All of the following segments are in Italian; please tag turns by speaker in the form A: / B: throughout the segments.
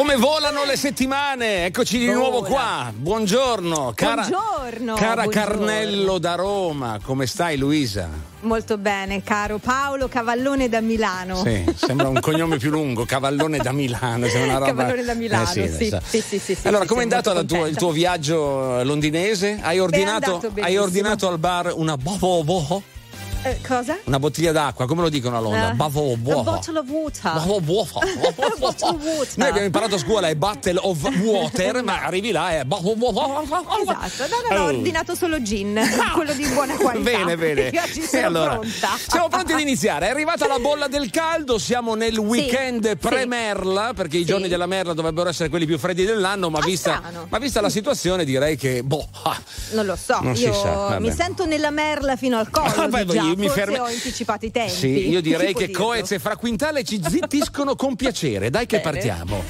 A: Come volano le settimane? Eccoci di nuovo qua. Buongiorno, cara,
B: Buongiorno,
A: cara
B: buongiorno.
A: Carnello da Roma. Come stai, Luisa?
B: Molto bene, caro Paolo Cavallone da Milano.
A: Sì, sembra un cognome più lungo, Cavallone da Milano. roba...
B: Cavallone da Milano,
A: Eh
B: sì,
A: sa.
B: sì, sì, sì, sì,
A: allora,
B: sì,
A: com'è
B: sì,
A: andato tua- il tuo viaggio londinese? Hai ordinato, hai ordinato al bar una boho boho?
B: Eh, cosa?
A: Una bottiglia d'acqua, come lo dicono a Londra?
B: Eh,
A: Boho
B: a
A: boho.
B: bottle of water. Of water.
A: Noi abbiamo imparato a scuola è Battle of Water, ma arrivi là e boho boho.
B: Esatto, no, no, no, ho ordinato solo gin, quello di buona qualità.
A: Bene, bene.
B: Io sono
A: allora,
B: pronta.
A: Siamo pronti ad iniziare. È arrivata la bolla del caldo, siamo nel weekend
B: sì.
A: pre-merla, perché i
B: Sì.
A: giorni della merla dovrebbero essere quelli più freddi dell'anno, ma,
B: Ah,
A: vista, ma vista la situazione direi che boh. ah,
B: Non lo so,
A: Non
B: io mi sento nella merla fino al collo.
A: Vabbè,
B: di già.
A: Io mi fermi-
B: ho anticipato i tempi.
A: Sì, io direi che
B: dirlo?
A: Coez e Fra Quintale ci zittiscono con piacere. Dai che
B: Bene.
A: partiamo.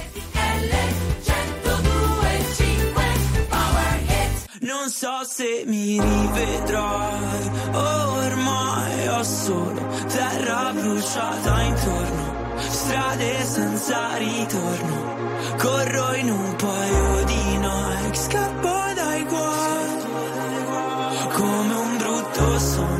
C: Non so se mi rivedrai, ormai ho solo terra bruciata intorno, strade senza ritorno, corro in un paio di Nike, scappo dai guai, come un brutto sogno,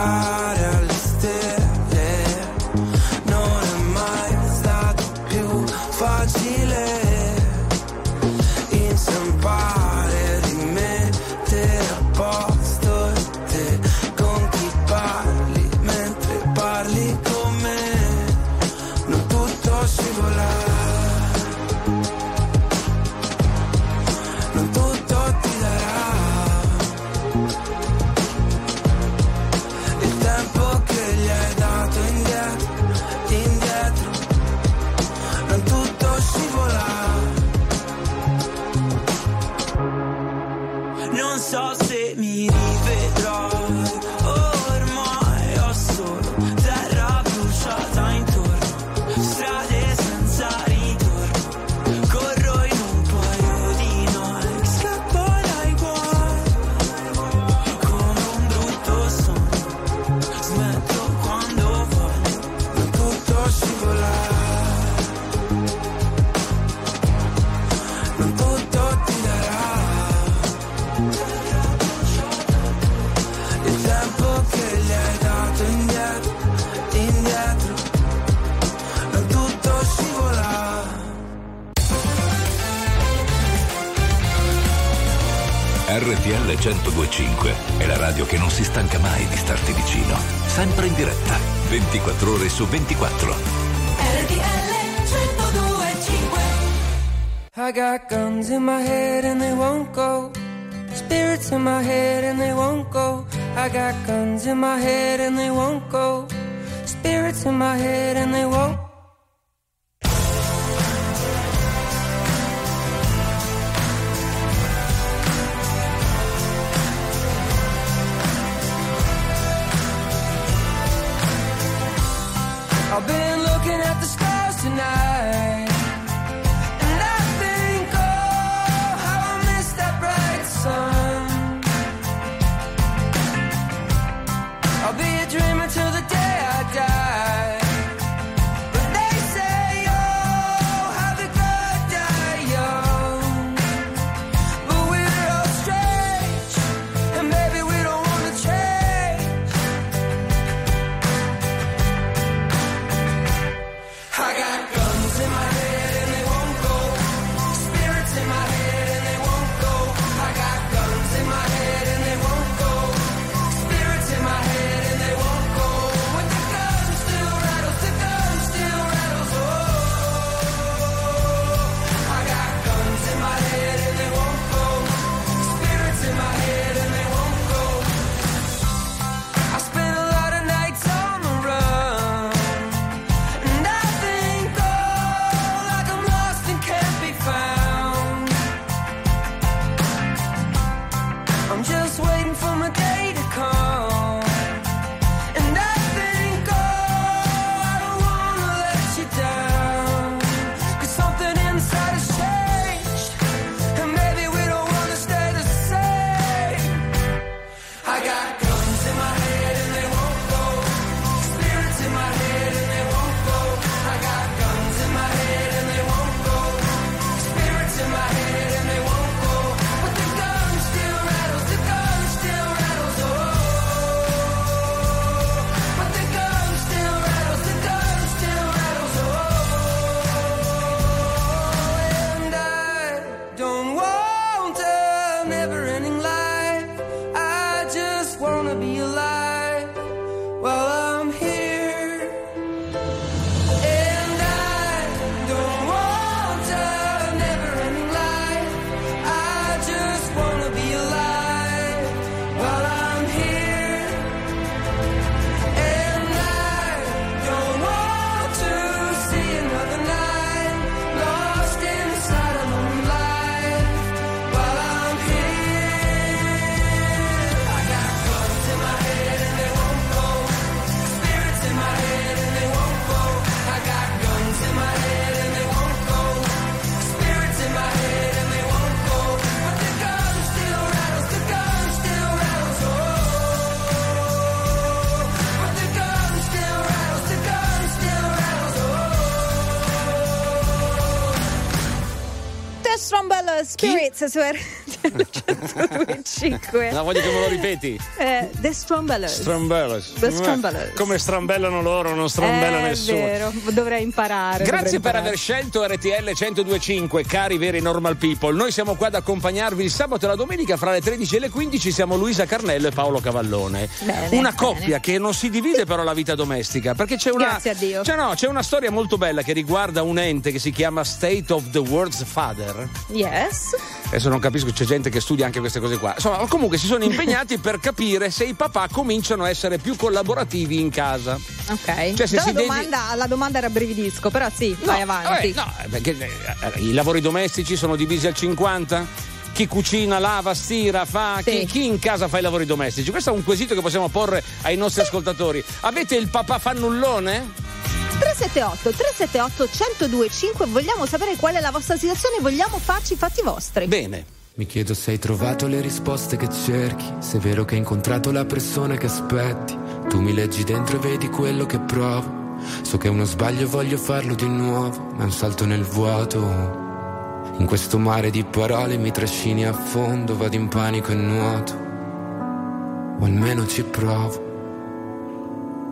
C: per
D: 1025 è la radio che non si stanca mai di starti vicino. Sempre in diretta, 24 ore su 24.
E: RTL 1025
C: I got guns in my head and they won't go. Spirits in my head and they won't go. I got guns in my head and they won't go. Spirits in my head and they won't. I've
B: Strombella Spirits su RTL 102.5.
A: No, voglio che me lo ripeti.
B: Eh, The Strombellers.
A: Strambellers.
B: The Strombellers.
A: Come strambellano loro, non strambella
B: Eh,
A: nessuno.
B: È vero, dovrei imparare.
A: Grazie
B: dovrei
A: per
B: imparare.
A: aver scelto RTL 1025, cari veri normal people. Noi siamo qua ad accompagnarvi il sabato e la domenica fra le 13 e le 15. Siamo Luisa Carnello e Paolo Cavallone.
B: Bene,
A: una
B: bene.
A: coppia che non si divide però la vita domestica. Perché c'è una.
B: Grazie a Dio.
A: C'è, no, c'è una storia molto bella che riguarda un ente che si chiama State of the World's Father.
B: Yes.
A: Adesso non capisco, c'è gente che studia anche queste cose qua. Insomma, comunque si sono impegnati per capire se i papà cominciano a essere più collaborativi in casa.
B: Ok.
A: Cioè, se
B: la,
A: dedi-
B: domanda, la domanda era brividisco, però sì, vai avanti.
A: vabbè, no, perché eh, i lavori domestici sono divisi al 50? Chi cucina, lava, stira, fa.
B: Sì.
A: Chi, chi in casa fa i lavori domestici? Questo è un quesito che possiamo porre ai nostri ascoltatori. Avete il papà fannullone?
B: 378 378 1025 vogliamo sapere qual è la vostra situazione vogliamo farci i fatti vostri
A: Bene.
F: Mi chiedo se hai trovato le risposte che cerchi, se è vero che hai incontrato la persona che aspetti. Tu mi leggi dentro e vedi quello che provo. So che è uno sbaglio e voglio farlo di nuovo, ma è un salto nel vuoto. In questo mare di parole mi trascini a fondo, vado in panico e nuoto. O almeno ci provo.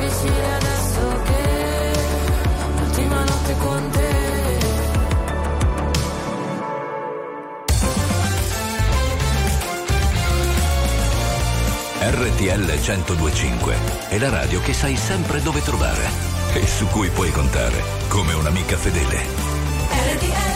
G: difficile adesso che l'ultima notte con te.
H: RTL 1025 è la radio che sai sempre dove trovare e su cui puoi contare come un'amica fedele.
G: RTL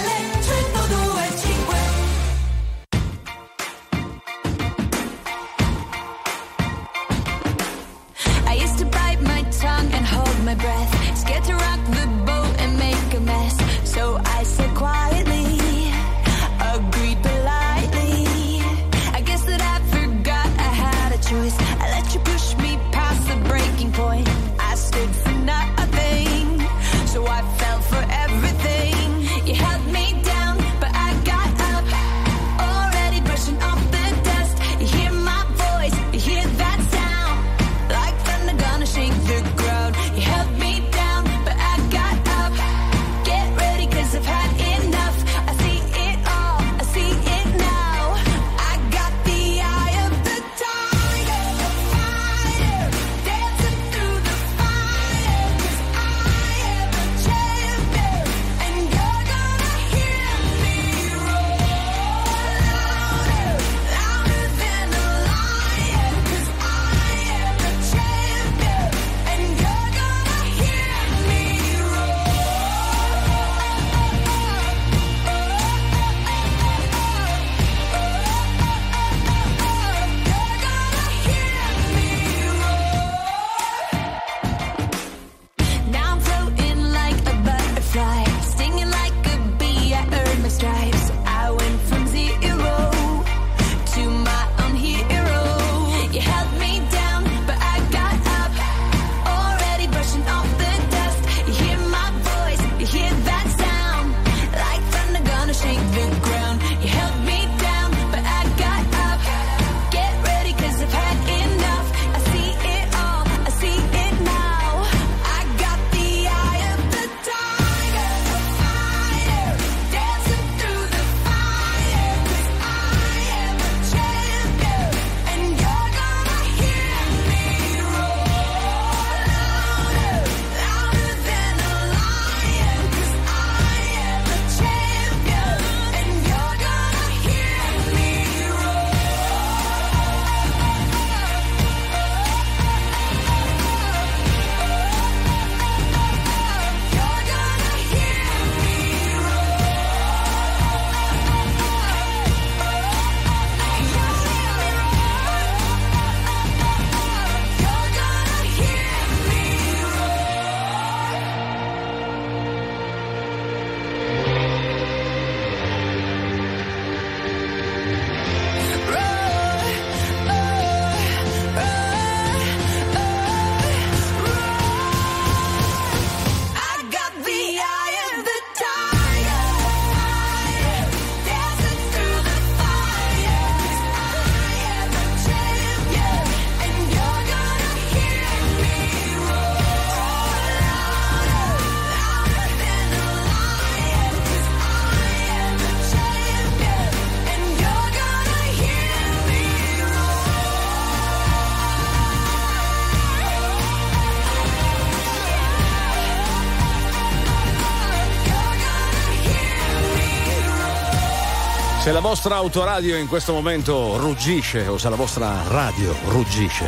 A: Se la vostra autoradio in questo momento ruggisce o se la vostra radio ruggisce,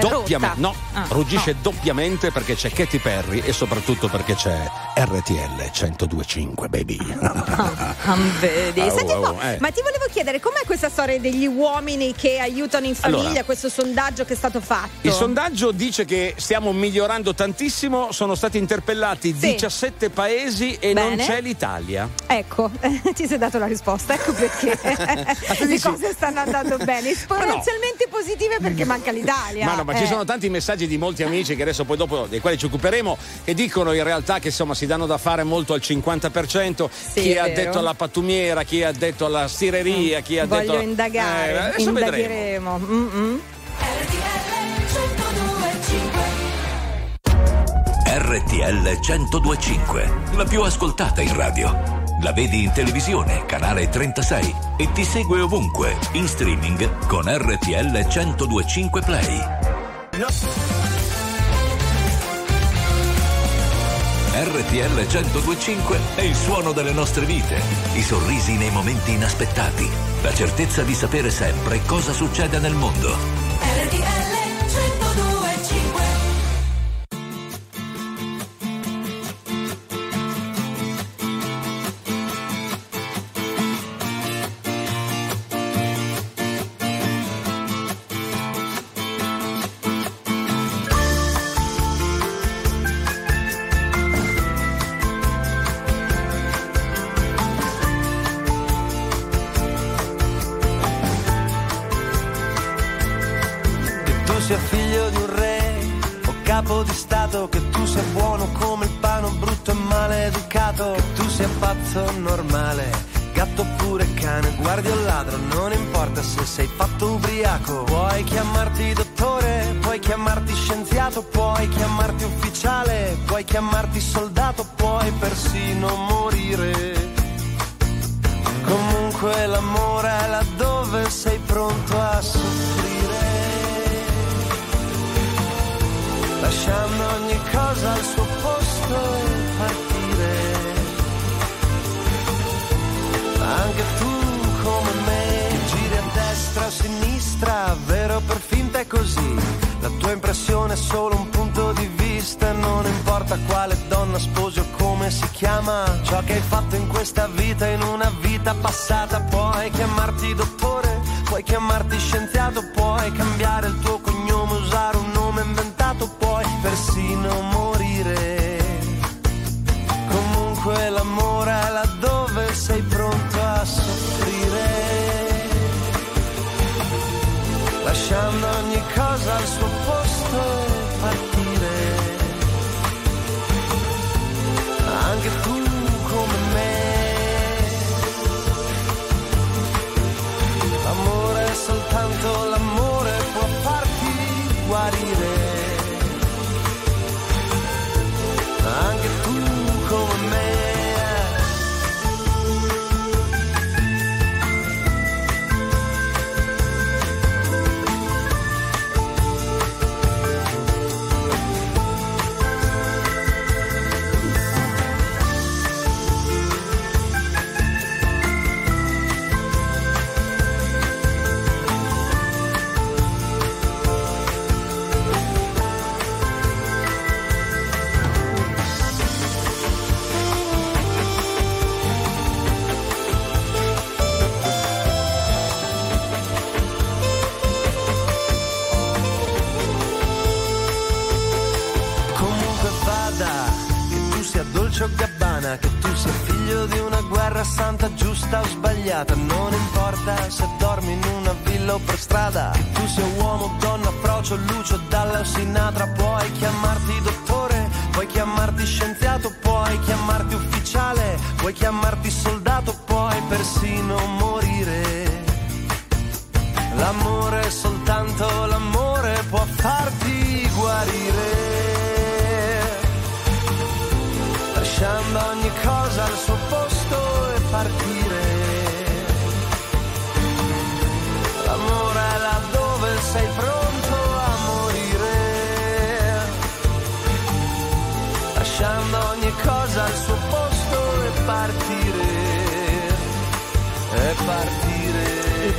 A: doppiamente, no,
B: Ah,
A: ruggisce doppiamente perché c'è Katy Perry e soprattutto perché c'è RTL 1025, baby.
B: Ah, vedi.
A: Ah,
B: Senti
A: oh,
B: un po',
A: oh, eh.
B: ma ti volevo chiedere com'è questa storia degli uomini che aiutano in famiglia,
A: Allora.
B: questo sondaggio che è stato fatto?
A: Il sondaggio dice che stiamo migliorando tantissimo, sono stati interpellati
B: Sì.
A: 17 paesi e non
B: Bene.
A: c'è l'Italia.
B: Ecco, ti sei dato la risposta, ecco perché le
A: dici?
B: cose stanno andando bene, esponenzialmente positive perché manca l'Italia.
A: Ma no, ma
B: Eh.
A: ci sono tanti messaggi di molti amici che adesso poi dopo dei quali ci occuperemo che dicono in realtà che insomma si danno da fare molto al 50%, chi
B: è
A: ha detto alla pattumiera, chi ha detto alla stireria, chi ha
B: Voglio
A: detto
B: indagare,
A: Eh, adesso vedremo.
B: indagheremo. Mm-mm.
D: RTL 1025, la più ascoltata in radio. La vedi in televisione, canale 36 e ti segue ovunque, in streaming con RTL 1025 Play. RTL 1025 è il suono delle nostre vite, i sorrisi nei momenti inaspettati, la certezza di sapere sempre cosa succede nel mondo.
I: Che pazzo normale, gatto oppure cane, guardi o ladro, non importa se sei fatto ubriaco. Puoi chiamarti dottore, puoi chiamarti scienziato, puoi chiamarti ufficiale, puoi chiamarti soldato, puoi persino morire. Comunque l'amore è laddove sei pronto a soffrire, lasciando ogni cosa al suo posto e partire. Anche tu come me, giri a destra a sinistra, vero per finta è così. La tua impressione è solo un punto di vista, non importa quale donna sposi o come si chiama. Ciò che hai fatto in questa vita, in una vita passata, puoi chiamarti dottore, puoi chiamarti scienziato, puoi cambiare il tuo cognome, usare un nome inventato, puoi persino morire. Comunque l'amore è laddove sei pronto soffrire, lasciando ogni cosa al suo posto e partire. Anche tu sbagliata, non importa se dormi in una villa o per strada, che tu sia uomo, donna, frocio, lucio, dalla sinatra, puoi chiamarti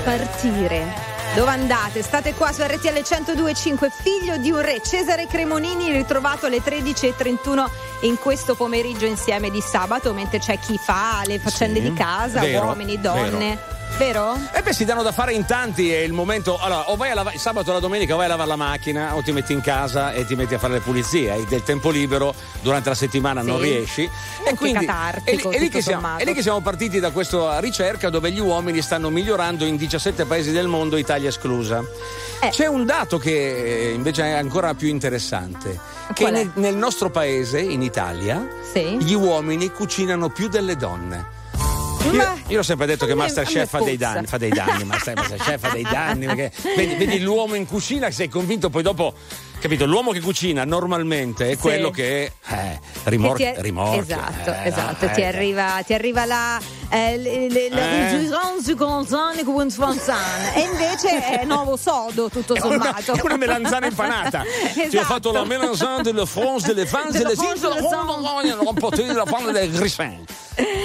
I: partire.
B: Dove andate? State qua su RTL 1025, figlio di un re, Cesare Cremonini, ritrovato alle 13.31 in questo pomeriggio insieme di sabato, mentre c'è chi fa le faccende
A: Sì,
B: di casa,
A: vero,
B: uomini, donne. Vero?
A: E beh, si danno da fare in tanti, è il momento. Allora, o vai a lavare il sabato o la domenica vai a lavare la macchina, o ti metti in casa e ti metti a fare le pulizie. Hai del tempo libero, durante la settimana non
B: Sì.
A: riesci.
B: Anche catartico,
A: è, lì- è lì che siamo, è lì che siamo partiti da questa ricerca dove gli uomini stanno migliorando in 17 paesi del mondo, Italia esclusa.
B: Eh.
A: C'è un dato che eh, invece è ancora più interessante: che
B: Qual è?
A: nel, nel nostro paese, in Italia,
B: Sì.
A: gli uomini cucinano più delle donne. Io, io ho sempre detto che Masterchef fa dei danni, fa dei danni, Master- Masterchef fa dei danni, perché vedi, vedi l'uomo in cucina, sei convinto poi dopo, capito? L'uomo che cucina normalmente è
B: Sì.
A: quello che eh,
B: Che ti è-
A: rimorchia.
B: esatto,
A: eh,
B: esatto,
A: no,
B: ti,
A: eh,
B: arriva, ti arriva la, eh, le- le- la
A: Eh.
B: e invece è nuovo sodo tutto
A: una,
B: sommato.
A: è una melanzana impanata. Ti ho
B: Esatto.
A: fatto la melanzana delle France, delle fans,
B: Delle France,
A: sins,
B: delle
A: delle remporté la fame del grissin.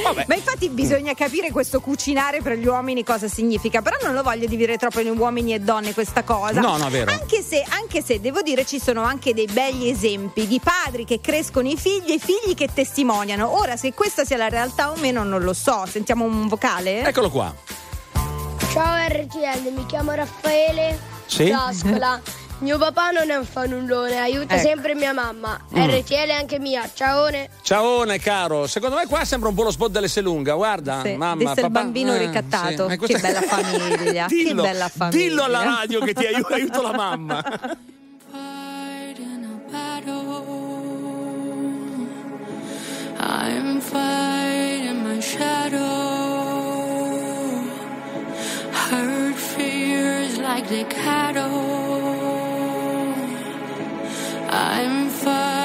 A: Vabbè.
B: Ma infatti bisogna capire questo cucinare per gli uomini cosa significa, però non lo voglio dividere troppo in uomini e donne questa cosa.
A: No, no, è vero.
B: Anche se, anche se devo dire ci sono anche dei begli esempi di padri che crescono i figli e figli che testimoniano. Ora, se questa sia la realtà o meno non lo so. Sentiamo un vocale?
A: Eccolo qua.
J: Ciao RTL, mi chiamo Raffaele
A: Sì?
J: D'Ascola. Mio papà non è un fanullone, aiuta
B: Ecco.
J: sempre mia mamma.
A: Mm.
J: RTL è anche mia. Ciaone.
A: Ciaone caro, secondo me qua sembra un po' lo spot dell'Esselunga, guarda,
B: Sì,
A: mamma,
B: disse il
A: papà.
B: bambino
A: Eh,
B: ricattato.
A: sì. Eh,
B: Che
A: questa-
B: bella famiglia, che
A: dillo,
B: bella famiglia.
A: Dillo alla radio che ti aiuto, aiuto la mamma.
G: I'm fighting my shadow. Hurt fears like the cattle. I'm fighting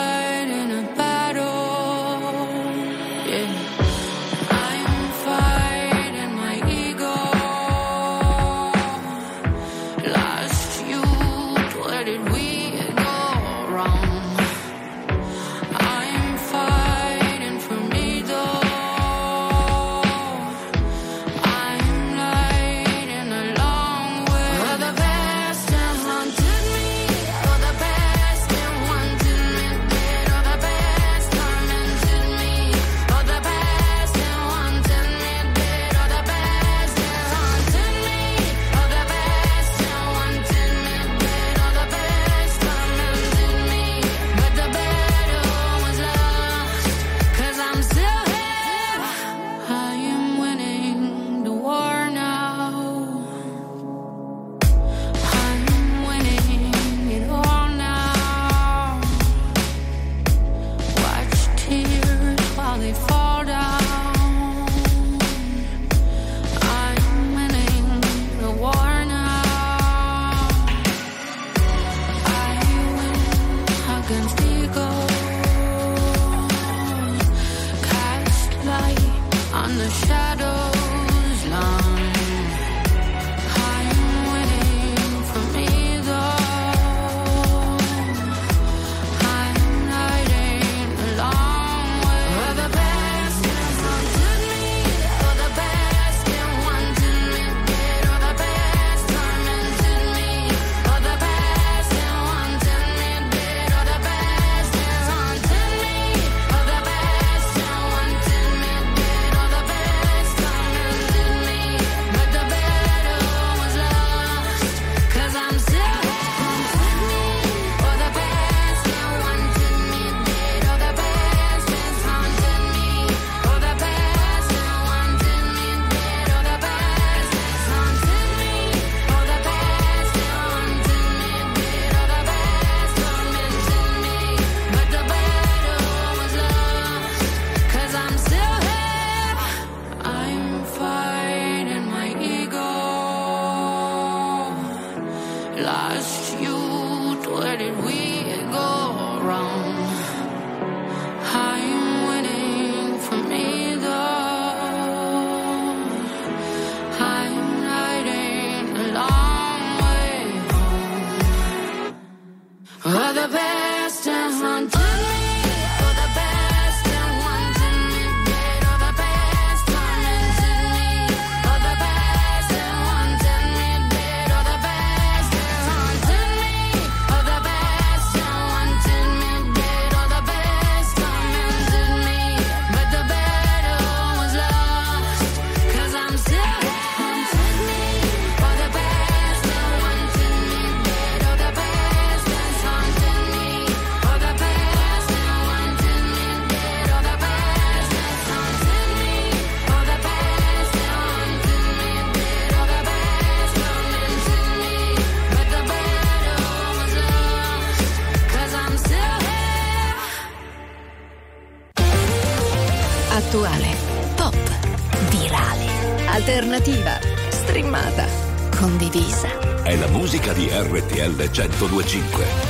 D: 1025.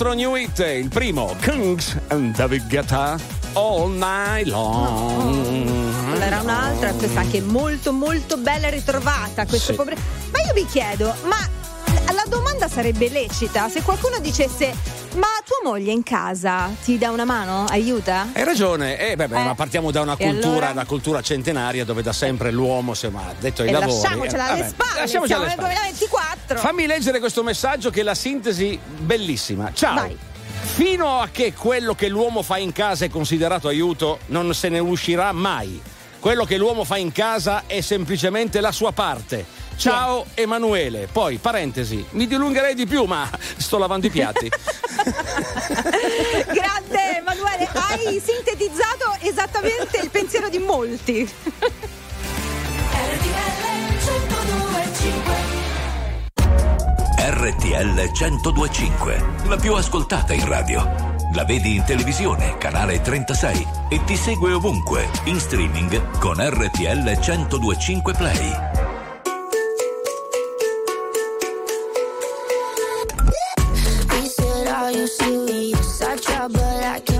A: Nostro new hit, il primo, Kings and David Guetta, All Night Long.
B: Era un'altra, questa anche molto molto bella ritrovata. Questo
A: Sì.
B: povero- Ma io vi chiedo, ma la domanda sarebbe lecita se qualcuno dicesse: Ma tua moglie in casa ti dà una mano? Aiuta?
A: Hai ragione, eh, beh, beh,
B: Eh.
A: ma partiamo da una cultura,
B: allora?
A: una cultura centenaria dove da sempre l'uomo, insomma, ha detto ai
B: E
A: lavori.
B: lasciamocela
A: eh,
B: alle
A: vabbè,
B: spalle,
A: lasciamocela
B: siamo
A: alle
B: nel 2024.
A: Fammi leggere questo messaggio che è la sintesi bellissima. Ciao.
B: Vai.
A: Fino a che quello che l'uomo fa in casa è considerato aiuto, non se ne uscirà mai. Quello che l'uomo fa in casa è semplicemente la sua parte. Ciao Emanuele. Poi, parentesi, mi dilungherei di più, ma sto lavando i piatti.
B: Grande Emanuele, hai sintetizzato esattamente il pensiero di molti.
D: RTL 1025, la più ascoltata in radio. La vedi in televisione, canale 36 e ti segue ovunque, in streaming con RTL 1025 Play.
E: I try, but I can't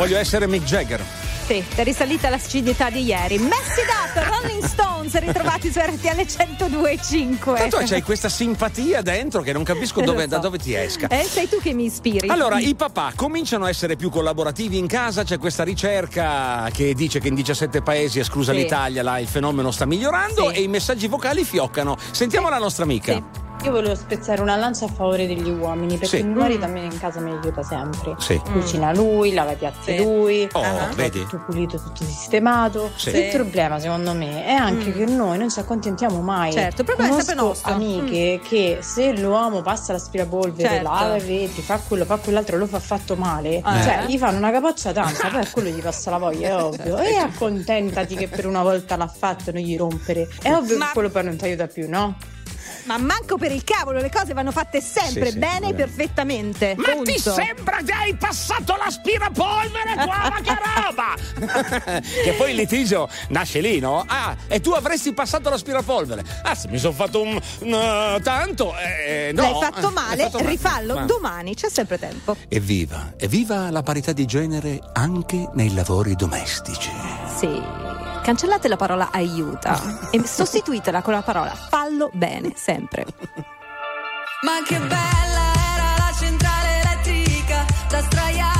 A: Voglio essere Mick Jagger.
B: sì, è risalita l'acidità di ieri. Messi dato, Rolling Stones, ritrovati su RTL 102.5.
A: Tanto c'hai questa simpatia dentro che non capisco dove-
B: so.
A: da dove ti esca.
B: Eh, sei tu che mi ispiri.
A: Allora, i papà cominciano a essere più collaborativi in casa, c'è questa ricerca che dice che in 17 paesi, esclusa
B: Sì.
A: l'Italia, là il fenomeno sta migliorando
B: Sì.
A: e i messaggi vocali fioccano. Sentiamo la nostra amica.
B: Sì.
K: Io volevo spezzare una lancia a favore degli uomini perché
A: Sì.
K: mio marito a me in casa mi aiuta sempre.
A: Sì.
K: Cucina lui, lava i piatti
B: Sì.
K: lui,
A: Oh, vedi?
K: tutto pulito, tutto sistemato.
A: Sì.
K: Il problema secondo me è anche che noi non ci accontentiamo mai.
B: Certo, il problema è sempre
K: Conosco
B: nostro.
K: amiche che se l'uomo passa l'aspirapolvere,
B: Certo.
K: lava i vetri, fa quello, fa quell'altro, lo fa fatto male,
B: Eh.
K: cioè gli fanno una capoccia tanta, poi a quello gli passa la voglia, è ovvio. E accontentati che per una volta l'ha fatto, non gli rompere. È ovvio
B: Ma-
K: che quello poi non ti aiuta più, no?
B: ma manco per il cavolo, le cose vanno fatte sempre
A: sì,
B: bene e perfettamente.
A: Ma
B: punto.
A: ti sembra che hai passato l'aspirapolvere qua, ma che roba! che poi il litigio nasce lì, no? Ah, e tu avresti passato l'aspirapolvere. Ah, se mi sono fatto un, uh, tanto, eh, no.
B: L'hai fatto
A: eh,
B: male,
A: fatto
B: rifallo
A: ma...
B: domani, c'è sempre tempo.
A: Evviva, evviva la parità di genere anche nei lavori domestici.
B: Sì cancellate la parola aiuta e sostituitela con la parola fallo bene, sempre.
L: Ma che bella era la centrale elettrica da
M: straiare.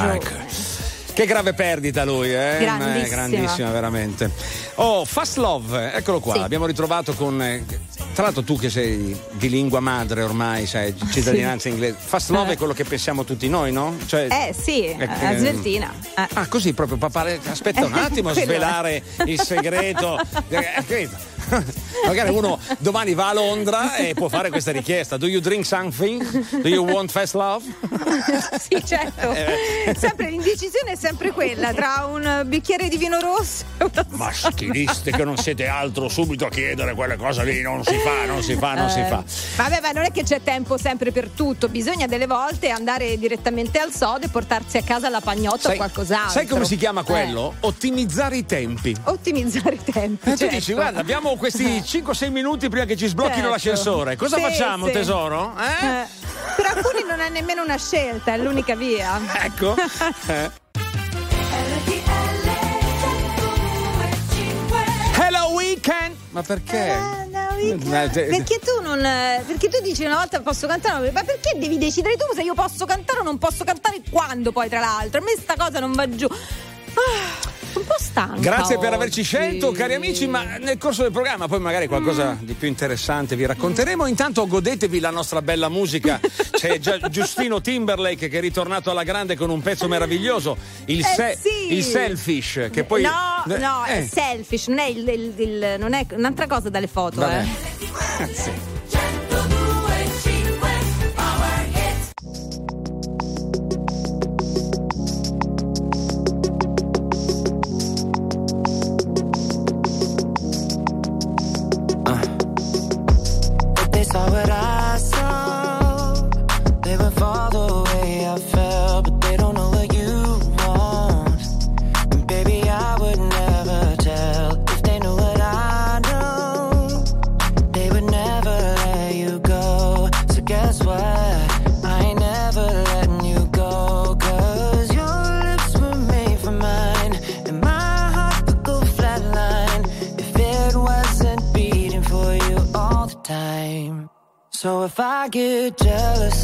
A: Michael. Che grave perdita lui, eh?
B: Grandissima.
A: Eh, grandissima, veramente. Oh, Fast Love, eccolo qua.
B: Sì.
A: Abbiamo ritrovato con. eh, Tra l'altro, tu che sei di lingua madre ormai, sai, cittadinanza inglese. Fast Love
B: Eh.
A: è quello che pensiamo tutti noi, no? Cioè,
B: Eh sì,
A: Eh,
B: sveltina. Eh.
A: Ah, così proprio papà. Aspetta un
B: Eh,
A: attimo a svelare il segreto. Eh? Magari uno domani va a Londra e può fare questa richiesta. Do you drink something? Do you want fast love?
B: sì, certo.
A: Eh.
B: Sempre l'indecisione è sempre quella tra un bicchiere di vino rosso e una
A: Ma stiliste che non siete altro subito a chiedere quelle cose lì, non si fa, non si fa, non si
B: Eh,
A: fa.
B: Vabbè, ma non è che c'è tempo sempre per tutto, bisogna delle volte andare direttamente al sodo e portarsi a casa la pagnotta o qualcos'altro.
A: sai come si chiama
B: Eh,
A: quello? Ottimizzare i tempi.
B: ottimizzare i tempi.
A: E tu
B: certo.
A: dici, guarda, abbiamo questi 5-6 minuti prima che ci sblocchino
B: Certo.
A: l'ascensore. Cosa
B: Sì,
A: facciamo,
B: sì.
A: tesoro? Eh?
B: Eh, per alcuni non è nemmeno una scelta, è l'unica via.
A: Ecco. Eh. Hello weekend! Ma perché? Eh,
B: Perché tu non. Perché tu dici una volta posso cantare, ma perché devi decidere tu se io posso cantare o non posso cantare quando poi, tra l'altro? A me sta cosa non va giù. Ah, un po' stanca.
A: Grazie per averci scelto, cari amici, ma nel corso del programma poi magari qualcosa di più interessante vi racconteremo. Intanto godetevi la nostra bella musica. C'è già Giustino Timberlake che è ritornato alla grande con un pezzo meraviglioso, il,
B: Eh,
A: se-
B: sì.
A: il Selfish, che poi...
B: No, no, è
A: Eh,
B: selfish, non è, il, il- il- non è un'altra cosa dalle foto,
A: vabbè.
B: eh.
A: Sì.
M: So if I get jealous,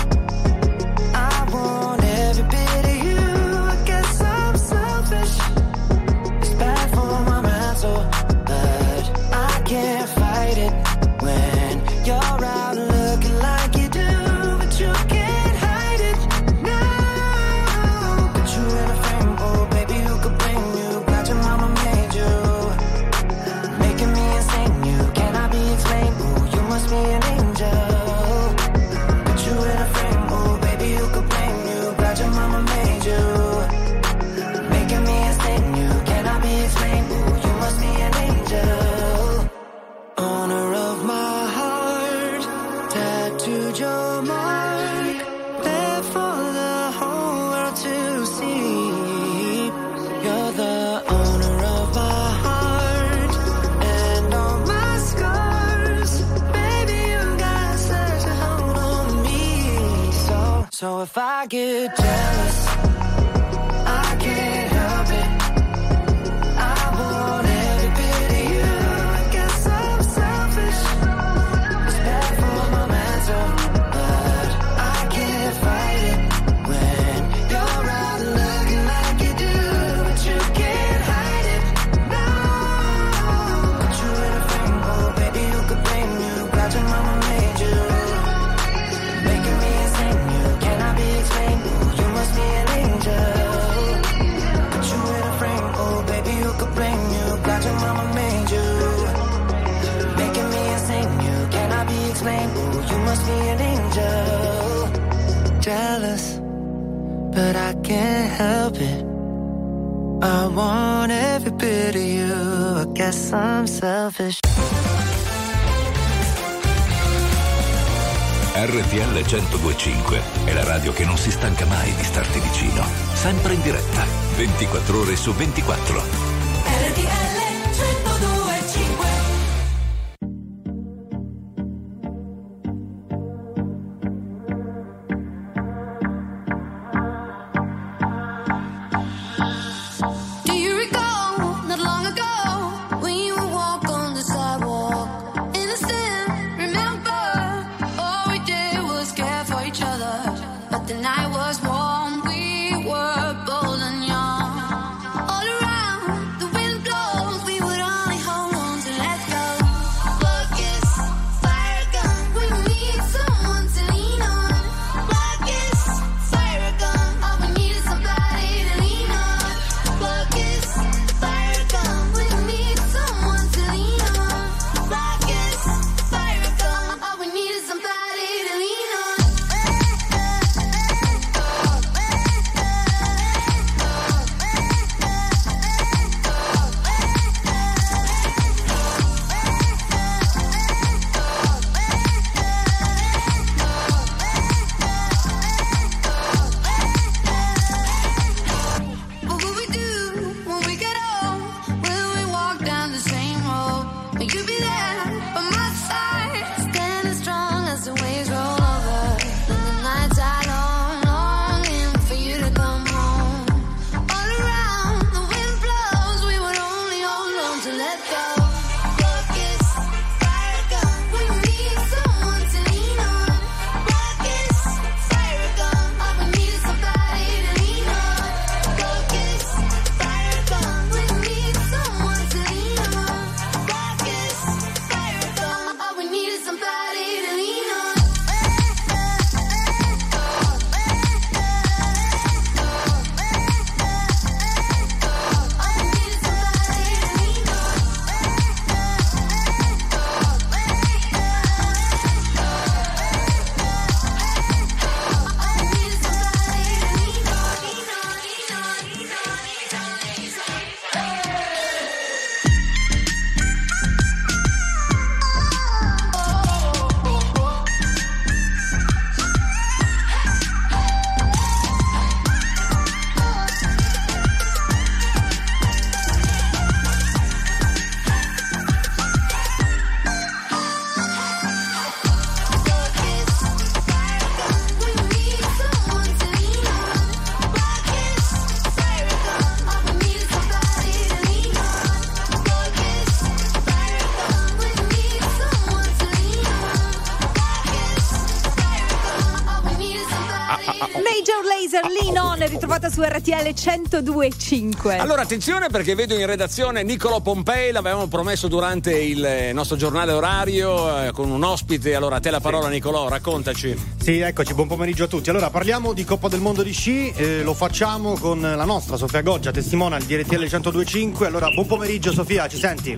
D: Su
E: RTL 102.5.
A: Allora attenzione perché vedo in redazione Niccolo Pompei, l'avevamo promesso durante il eh, nostro giornale orario eh, con un ospite. Allora a te la parola Nicolò, raccontaci.
N: Sì, eccoci, buon pomeriggio a tutti. Allora parliamo di Coppa del Mondo di sci, eh, lo facciamo con la nostra Sofia Goggia, testimonial di RTL 102.5. Allora buon pomeriggio Sofia, ci senti?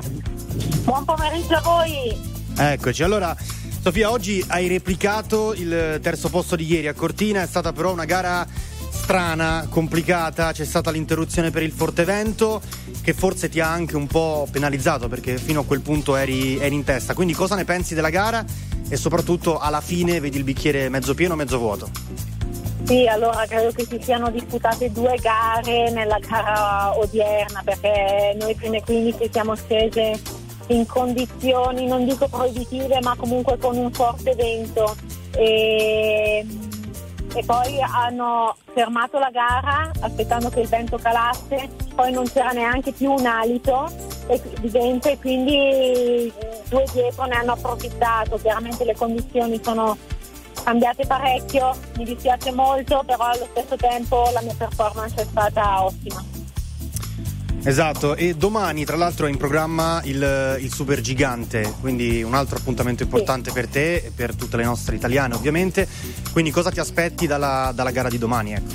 O: Buon pomeriggio a voi.
N: Eccoci, allora Sofia, oggi hai replicato il terzo posto di ieri a Cortina, è stata però una gara strana, complicata, c'è stata l'interruzione per il forte vento che forse ti ha anche un po' penalizzato perché fino a quel punto eri, eri in testa. Quindi cosa ne pensi della gara e soprattutto alla fine vedi il bicchiere mezzo pieno o mezzo vuoto?
O: Sì, allora credo che si siano disputate due gare nella gara odierna perché noi prime 15 siamo scese in condizioni, non dico proibitive, ma comunque con un forte vento. E, e poi hanno fermato la gara aspettando che il vento calasse, poi non c'era neanche più un alito di vento e quindi due dietro ne hanno approfittato. Chiaramente le condizioni sono cambiate parecchio, mi dispiace molto, però allo stesso tempo la mia performance è stata ottima.
N: Esatto, e domani tra l'altro è in programma il, il Super Gigante, quindi un altro appuntamento importante per te e per tutte le nostre italiane ovviamente. Quindi cosa ti aspetti dalla, dalla gara di domani? Ecco.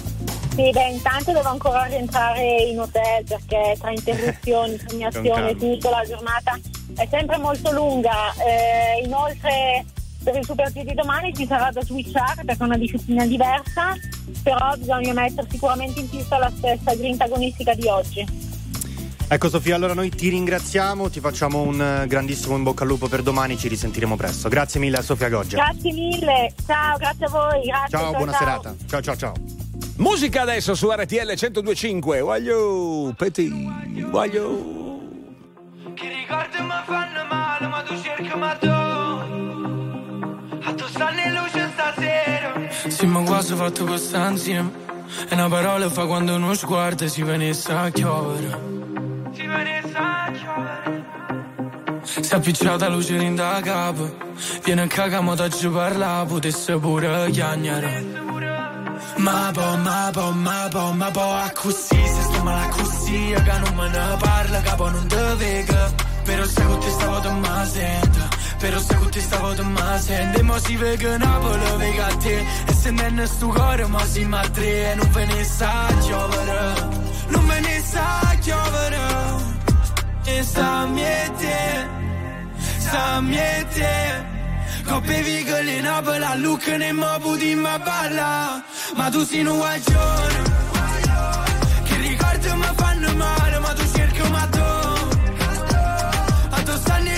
O: Sì, beh, intanto devo ancora rientrare in hotel perché tra interruzioni,
N: calma.
O: tutto, la giornata è sempre molto lunga. Eh, inoltre per il Super di domani ci sarà da switchare perché è una disciplina diversa, però bisogna mettere sicuramente in pista la stessa grinta agonistica di oggi.
N: Ecco Sofia, allora noi ti ringraziamo, ti facciamo un eh, grandissimo in bocca al lupo per domani, ci risentiremo presto. Grazie mille a Sofia Goggia.
O: Grazie mille, ciao, grazie a voi, grazie.
N: Ciao, buona
O: ciao.
N: serata. Ciao ciao ciao.
A: Musica adesso su RTL 1025. Voglio, Petit, voglio.
C: Che ricordi mi fanno male, ma tu cerchi ma tu. A tu stanno in luce stasera.
P: Sì, ma quasi fatto questa insieme. E una parola fa quando uno sguardo si venisse a chiovere.
C: Si
P: è appicciata luce in da capo. Viene a cagare, ma ci parla, potesse pure chiagnare. Ma po, ma po, ma po, ma po, a così, se sto male così, che non me ne parla, capo non te vega. Però se con te stavo te ma sento, però se con te stavo te ma sento, e mo si vega Napoli, vega a te, e se non è sto cuore, ma si ma e non ve ne sa chiovere, non me ne sa chiovere, e sta miete, sta miete. Coppe vigole in Napoli, a Lucca ne mo puti ma balla Ma tu sei un guaglione Che ricordi mi fanno male Ma tu cerchi ma tu A tu stanno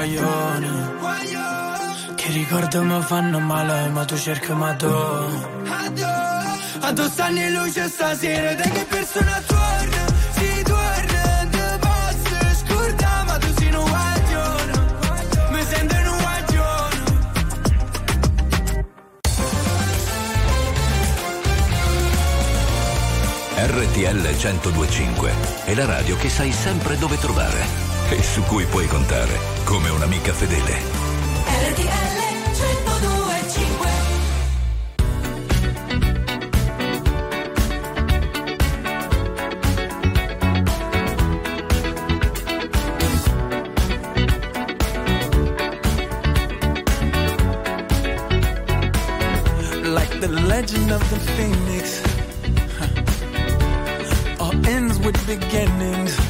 P: guaglione, che ricordo mi fanno male, ma tu cerchi ma tu. A tu stanno in luce stasera, te che persona torna, si torna, te posso scordare, ma tu sei un guaglione, mi sento un guaglione.
D: RTL 1025 è la radio che sai sempre dove trovare e su cui puoi contare come un'amica fedele.
E: RTL 1025
P: like the legend of the phoenix. huh. All ends with beginnings.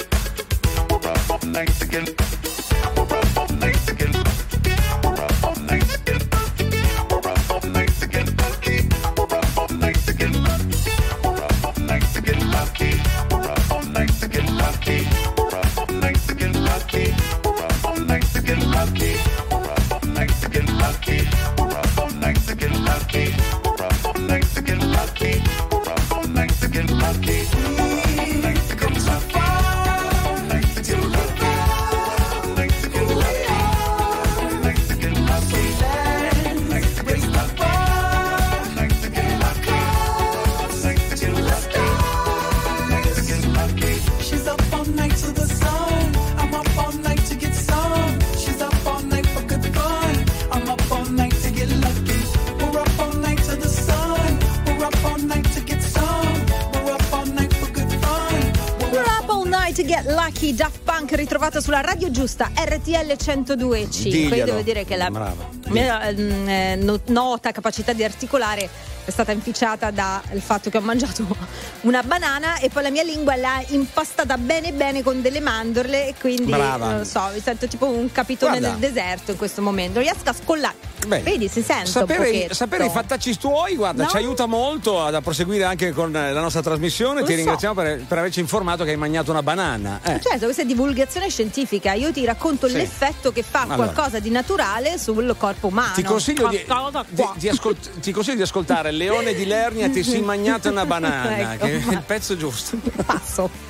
B: Giusta RTL 102.5
A: Diglielo.
B: devo dire che la
A: Brava.
B: mia eh, no- nota capacità di articolare è stata inficiata dal fatto che ho mangiato una banana e poi la mia lingua l'ha impastata bene bene con delle mandorle e quindi
A: Brava.
B: non lo so mi sento tipo un capitone
A: Guarda.
B: nel deserto in questo momento riesco a scollare
A: Beh,
B: vedi si sente
A: Sapere, sapere i fattacci tuoi, guarda,
B: No?
A: ci aiuta molto ad- a proseguire anche con eh, la nostra trasmissione.
B: Lo
A: Ti
B: so.
A: ringraziamo per, per averci informato che hai mangiato una banana. Eh.
B: Certo, questa è divulgazione scientifica. Io ti racconto
A: Sì.
B: l'effetto che fa
A: Allora.
B: qualcosa di naturale sul corpo umano.
A: Ti consiglio di, di- di ascolt- ti consiglio di ascoltare Leone di Lernia ti si mangiata una banana,
B: Ecco,
A: che è
B: va.
A: il pezzo giusto.
B: Passo.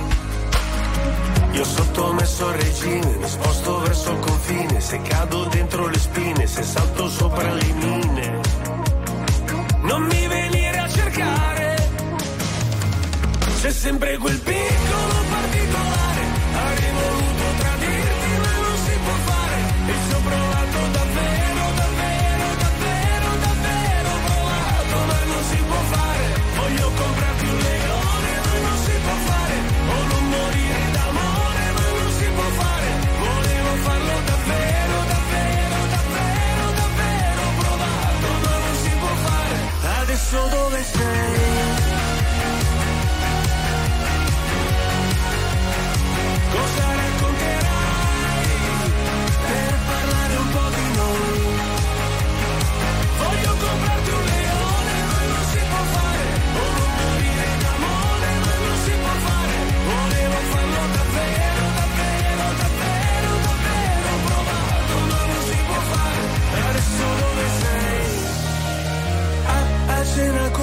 I: Io sottomesso al regime, mi sposto verso il confine, se cado dentro le spine, se salto sopra le mine. Non mi venire a cercare, c'è sempre quel piccolo particolare. Avrei voluto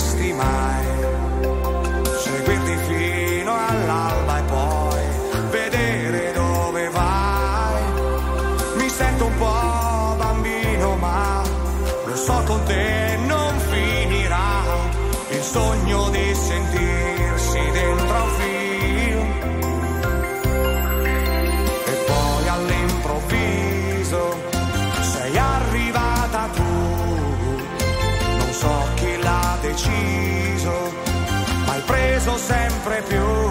Q: capiresti mai. Seguirti fino all'alba e poi vedere dove vai. Mi sento un po' bambino, ma lo so con te non finirà. Il sogno di più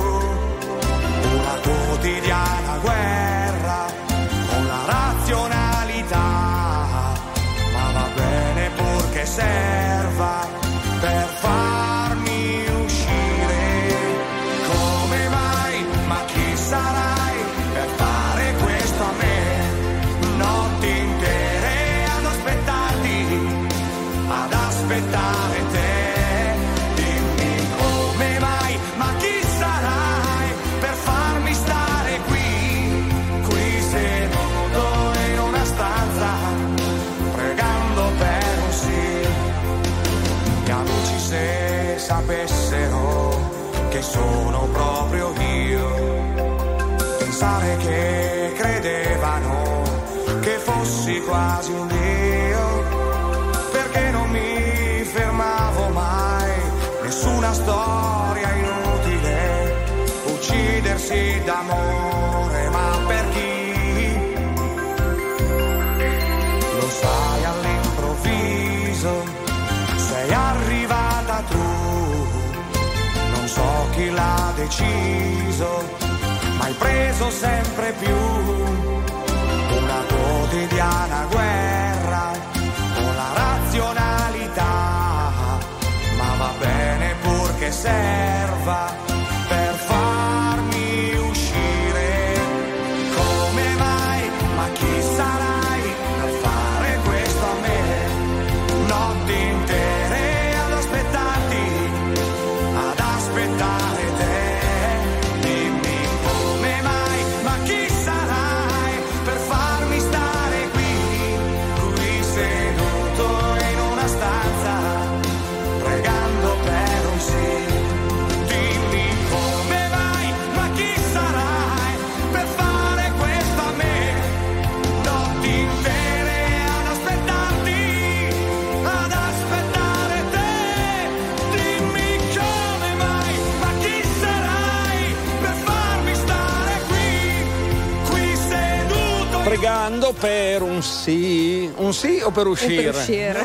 Q: che sono proprio io, pensare che credevano che fossi quasi un dio, perché non mi fermavo mai, nessuna storia inutile, uccidersi d'amore, chi l'ha deciso, ma hai preso sempre più. Una quotidiana guerra con la razionalità, ma va bene purché serva
A: Pregando per un sì, un sì o per uscire?
B: uscire.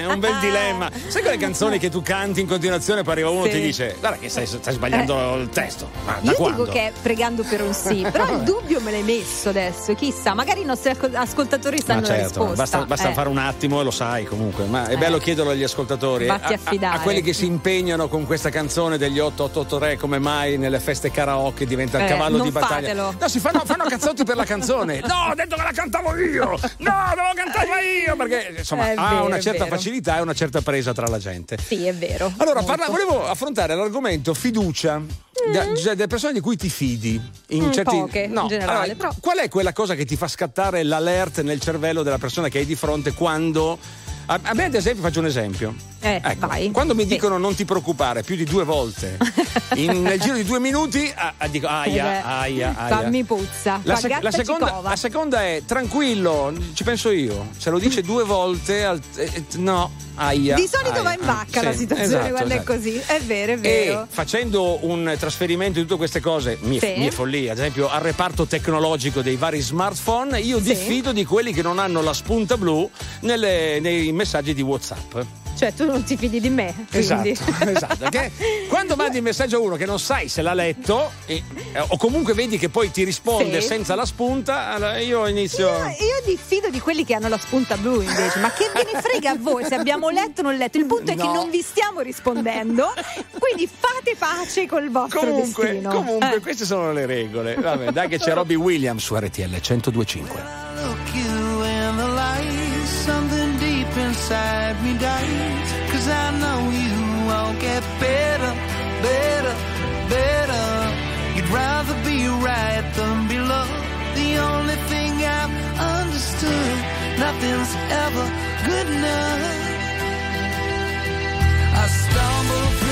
A: Eh, un bel dilemma. Sai quelle canzoni che tu canti in continuazione, poi arriva uno e
B: Sì.
A: ti dice: Guarda, che stai, stai sbagliando il testo. Ma
B: Io
A: quando?
B: dico che è pregando per un sì, però il dubbio me l'hai messo adesso, chissà, magari i nostri ascol- ascoltatori
A: Ma
B: sanno la
A: certo,
B: risposta.
A: basta, basta
B: Eh.
A: fare un attimo e lo sai comunque. Ma è bello chiederlo agli ascoltatori.
B: A
A: a, a quelli che si impegnano con questa canzone degli 883, come mai nelle feste karaoke diventa il
B: Eh,
A: cavallo di battaglia.
B: fatelo.
A: No, si fanno, fanno cazzotti per la canzone. No, detto che la cantavo io! No, devo cantarla io! Perché insomma
B: È
A: ha
B: vero,
A: una certa facilità e una certa presa tra la gente.
B: Sì, è vero.
A: Allora, parla- volevo affrontare l'argomento fiducia da- cioè, delle persone di cui ti fidi. In
B: Mm,
A: certi...
B: poche, in generale,
A: allora,
B: però.
A: Qual è quella cosa che ti fa scattare l'alert nel cervello della persona che hai di fronte quando. A, a me, ad esempio, faccio un esempio.
B: Eh,
A: Ecco,
B: vai.
A: Quando mi
B: Sì.
A: dicono non ti preoccupare più di due volte, in- nel giro di due minuti, ah, ah, dico aia,
B: Eh
A: aia, aia.
B: Fammi puzza.
A: La, sec- la seconda, la seconda è tranquillo, ci penso io. Se lo dice due volte, al- eh, no, aia.
B: Di solito
A: aia,
B: va in vacca
A: ah,
B: la
A: sì,
B: situazione
A: esatto,
B: quando
A: esatto.
B: è così. È vero, è
A: E
B: vero.
A: facendo un trasferimento di tutte queste cose, mie,
B: Sì.
A: mie follie, ad esempio al reparto tecnologico dei vari smartphone, io diffido di quelli che non hanno la spunta blu nelle- nei messaggi di WhatsApp.
B: Cioè, tu non ti fidi di me. Quindi.
A: Esatto, esatto. Che quando mandi il messaggio a uno che non sai se l'ha letto, e- eh, o comunque vedi che poi ti risponde
B: Sì.
A: senza la spunta, allora io inizio.
B: Io, io diffido di quelli che hanno la spunta blu invece, ma che ve ne frega a voi se abbiamo letto o non letto? Il punto è che
A: No.
B: non vi stiamo rispondendo, quindi fate pace col vostro
A: Comunque,
B: destino.
A: comunque
B: Eh.
A: queste sono le regole. Vabbè, dai che c'è Robbie Williams su RTL 1025.
R: Deep inside me dies. Cause I know you won't get better, better, better. You'd rather be right than be loved. The only thing I've understood, nothing's ever good enough. I stumble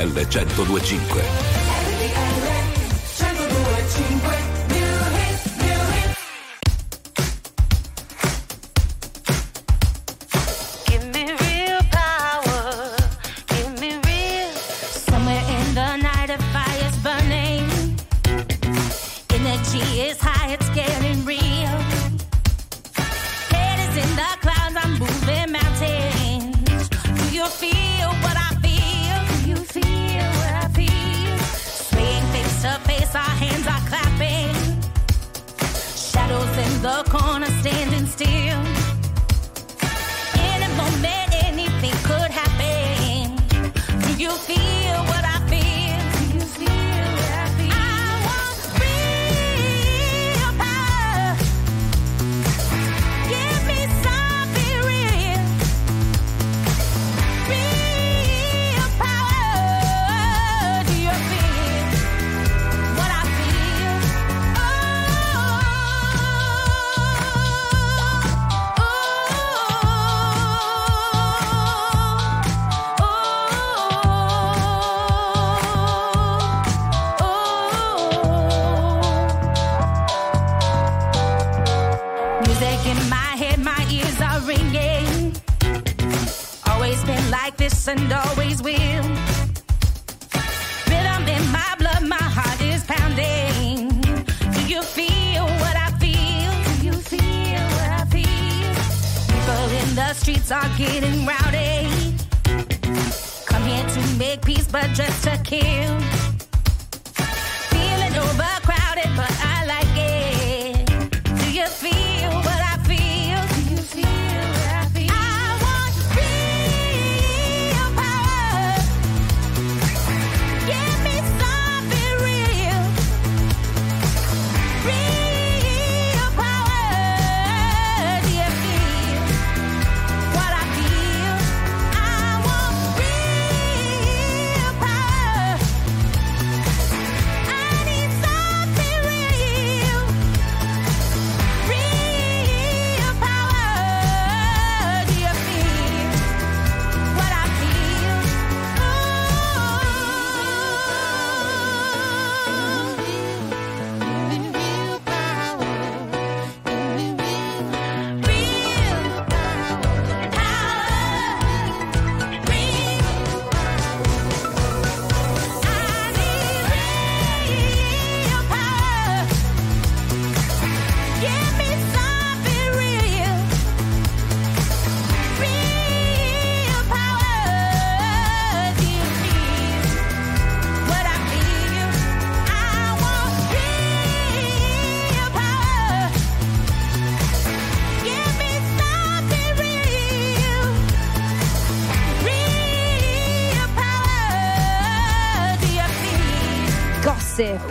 D: RTL 1025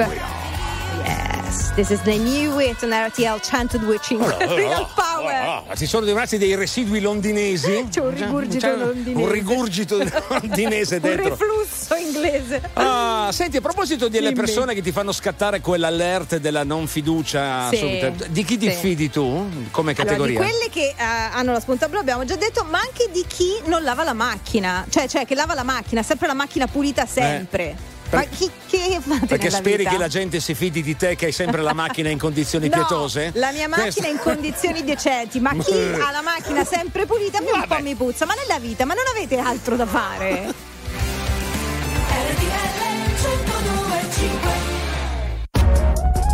B: Yes, this is the new it on RTL 1025. Real power.
A: Ah, ah, ci sono rimasti dei residui londinesi.
B: C'è un rigurgito
A: C'è
B: londinese.
A: Un rigurgito londinese
B: Un
A: dentro.
B: reflusso inglese.
A: Ah, senti, a proposito delle
B: Dimmi.
A: persone che ti fanno scattare quell'alert della non fiducia
B: Sì,
A: subito, di chi ti
B: sì.
A: fidi tu come
B: Allora, di
A: categoria?
B: quelle che eh, hanno la spunta blu abbiamo già detto, ma anche di chi non lava la macchina, cioè, cioè che lava la macchina, sempre la macchina pulita sempre. Ma chi che fate
A: Perché
B: nella
A: speri
B: vita?
A: che la gente si fidi di te che hai sempre la macchina in condizioni
B: No,
A: pietose?
B: La mia macchina
A: Questo-
B: è in condizioni decenti, ma chi ha la macchina sempre pulita a me un po' mi puzza, ma nella vita, ma non avete altro da fare?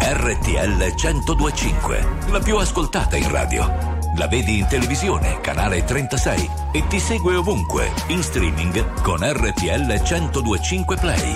H: RTL 1025, la più ascoltata in radio. La vedi in televisione, canale 36 e ti segue ovunque, in streaming con RTL 1025 Play.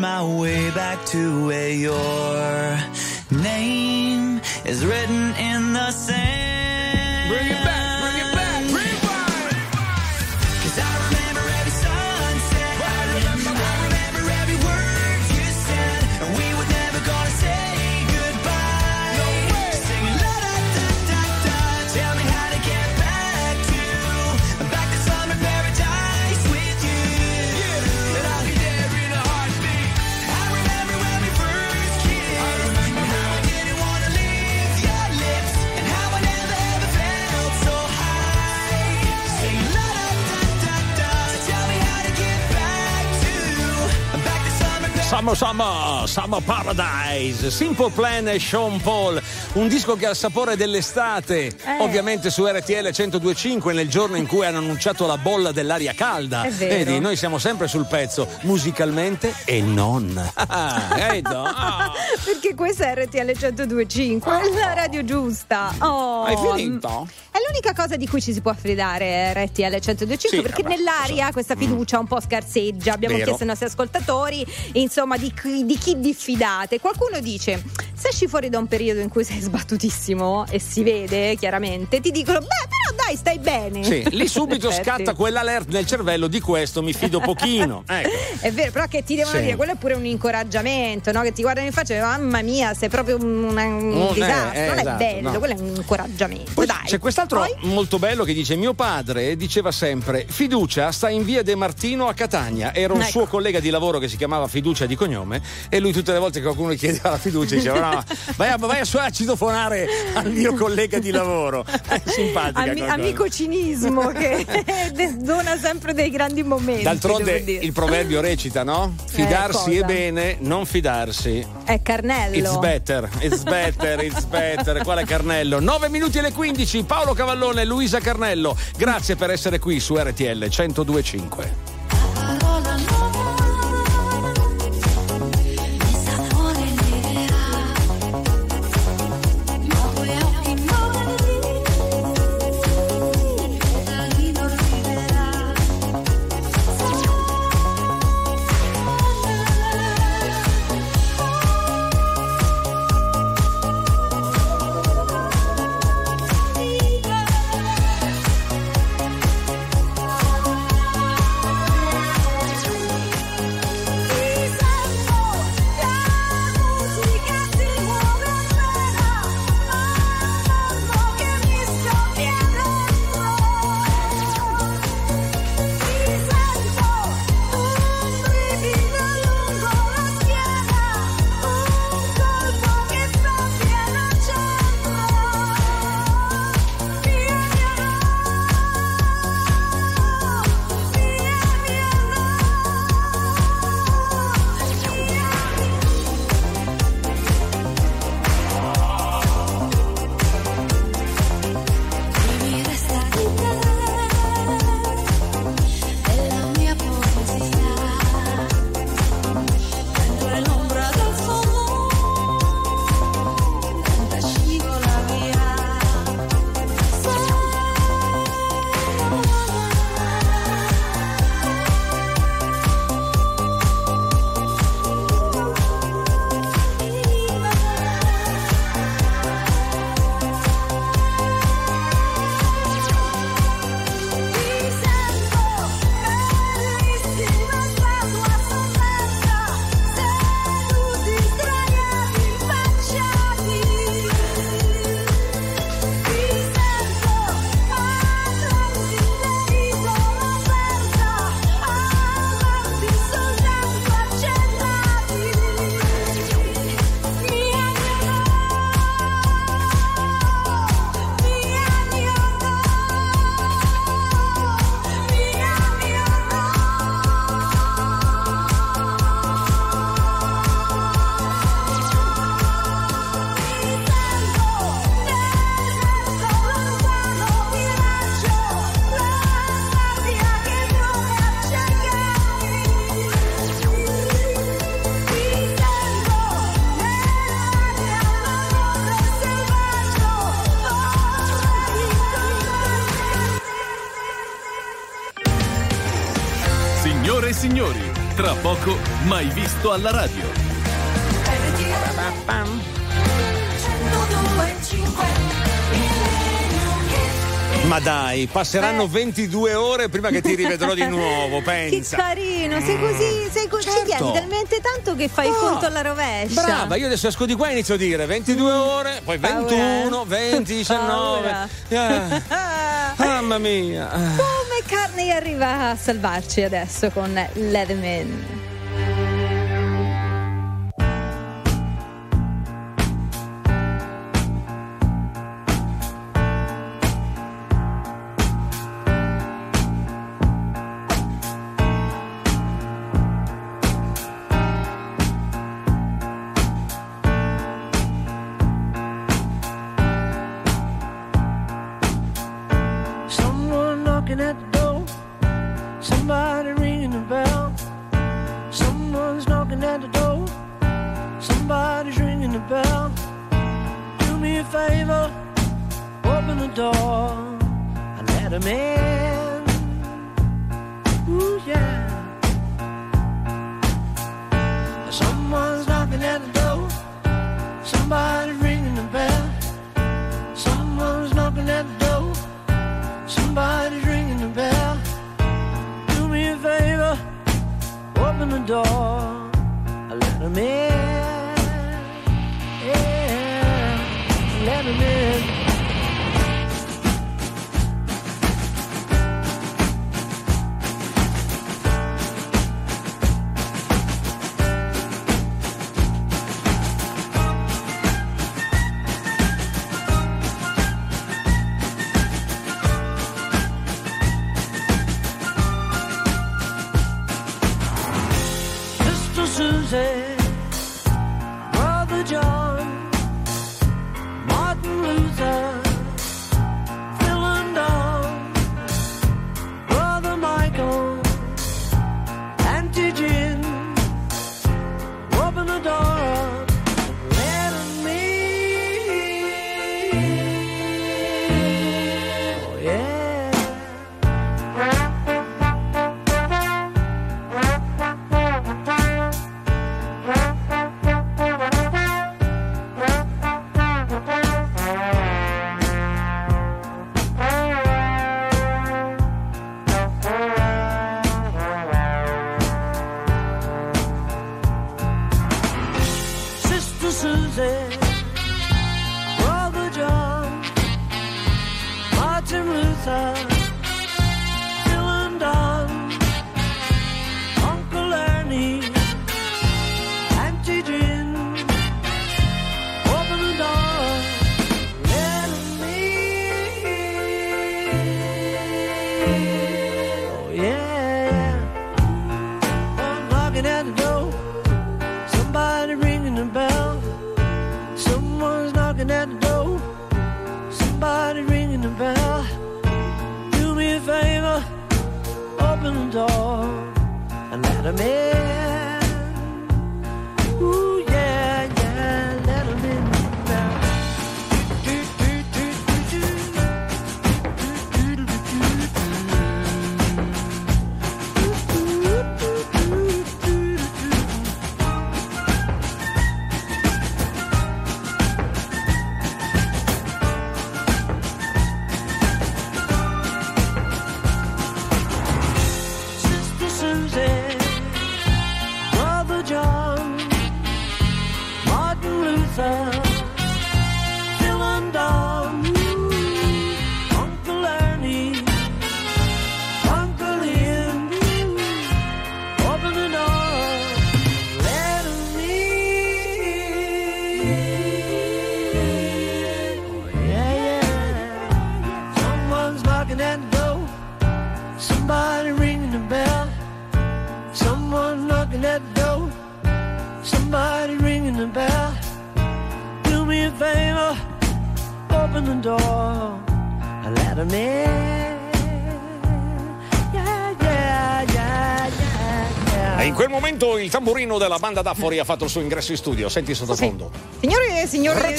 S: My way back to
T: where your name is written summer Summer Paradise,
A: Simple Plan e Sean Paul, un disco che ha il sapore dell'estate, ovviamente su RTL 1025 nel giorno in cui hanno annunciato la bolla dell'aria calda.
B: È vero.
A: Vedi, noi siamo sempre sul pezzo, musicalmente e non. Ah, capito? Ah.
B: Perché questa è RTL 1025, è la radio giusta. Oh,
A: Hai finito?
B: È l'unica cosa di cui ci si può affidare RTL 1025
A: Sì,
B: perché
A: vabbè,
B: nell'aria
A: lo so.
B: questa fiducia un po' scarseggia. Abbiamo
A: Vero.
B: chiesto ai nostri ascoltatori, insomma, di, chi- di chi diffidate. Qualcuno dice: se esci fuori da un periodo in cui sei sbattutissimo e si vede chiaramente, ti dicono: Beh, però dai, stai bene.
A: Sì, lì subito scatta quell'alert nel cervello di questo mi fido pochino. Ecco.
B: È vero, però che ti devono
A: Sì.
B: dire, quello è pure un incoraggiamento, no? Che ti guardano in faccia e mamma mia, sei proprio un, un
A: Oh, eh,
B: disastro.
A: eh,
B: non
A: esatto,
B: è bello,
A: no.
B: quello è un incoraggiamento.
A: Poi
B: dai.
A: c'è quest'altro
B: Poi?
A: molto bello che dice: Mio padre diceva sempre: Fiducia sta in via De Martino a Catania. Era un
B: Ecco.
A: suo collega di lavoro che si chiamava Fiducia di cognome. E lui, tutte le volte che qualcuno gli chiedeva la fiducia, diceva:
D: no. Vai a, vai a, citofonare al mio collega di lavoro. È simpatica.
U: Ami- amico cinismo che dona sempre dei grandi momenti.
D: D'altronde il proverbio recita, no? Fidarsi
U: cosa?
D: è bene, non fidarsi.
U: È Carnello.
D: It's better, it's better, it's better. Quale Carnello? 9 minuti alle 15. Paolo Cavallone Luisa Carnello. Grazie per essere qui su RTL 1025.
V: Mai visto alla radio.
D: Ma dai, passeranno 22 ore prima che ti rivedrò di nuovo,
U: Che
D: pensa.
U: carino, sei così, sei così, ci
D: Certo.
U: chiedi talmente tanto che fai il
D: No.
U: conto alla rovescia.
D: Brava, io adesso esco di qua e inizio a dire 22 ore, poi
U: Paura,
D: 21, 20, 19.
U: Paura.
D: Ah, mamma mia.
U: Come Carney arriva a salvarci adesso con Leatherman.
A: Il tamburino della banda d'Affori ha fatto il suo ingresso in studio. Senti sottofondo.
B: Signori e signori.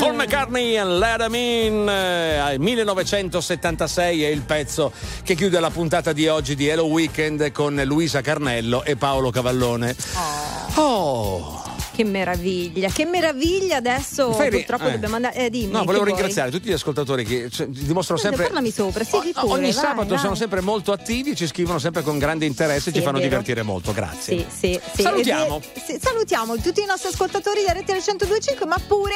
A: Paul McCartney and Let 'Em In eh, 1976 è il pezzo che chiude la puntata di oggi di Hello Weekend con Luisa Carnello e Paolo Cavallone.
B: Che meraviglia, che meraviglia adesso
A: Feri-
B: purtroppo
A: eh.
B: dobbiamo andare. Eh, dimmi.
A: No, volevo ringraziare tutti gli ascoltatori che cioè, dimostrano sempre.
B: Parlami sopra, sì, pure,
A: Ogni
B: vai,
A: sabato
B: vai.
A: sono sempre molto attivi, ci scrivono sempre con grande interesse e
B: Sì,
A: ci fanno divertire molto. Grazie.
B: Sì, sì, sì.
A: Salutiamo.
B: E- salutiamo tutti i nostri ascoltatori di RTL 1025, ma pure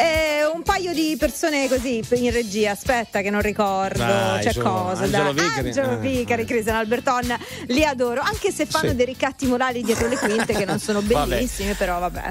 B: eh, un paio di persone così in regia. Aspetta, che non ricordo.
A: Dai,
B: C'è cosa.
A: Angelo. Vicari.
B: Angelo
A: Eh.
B: Vicari, Cristian Alberton, li adoro, anche se fanno
A: Sì.
B: dei ricatti morali dietro le quinte che non sono bellissimi, però vabbè.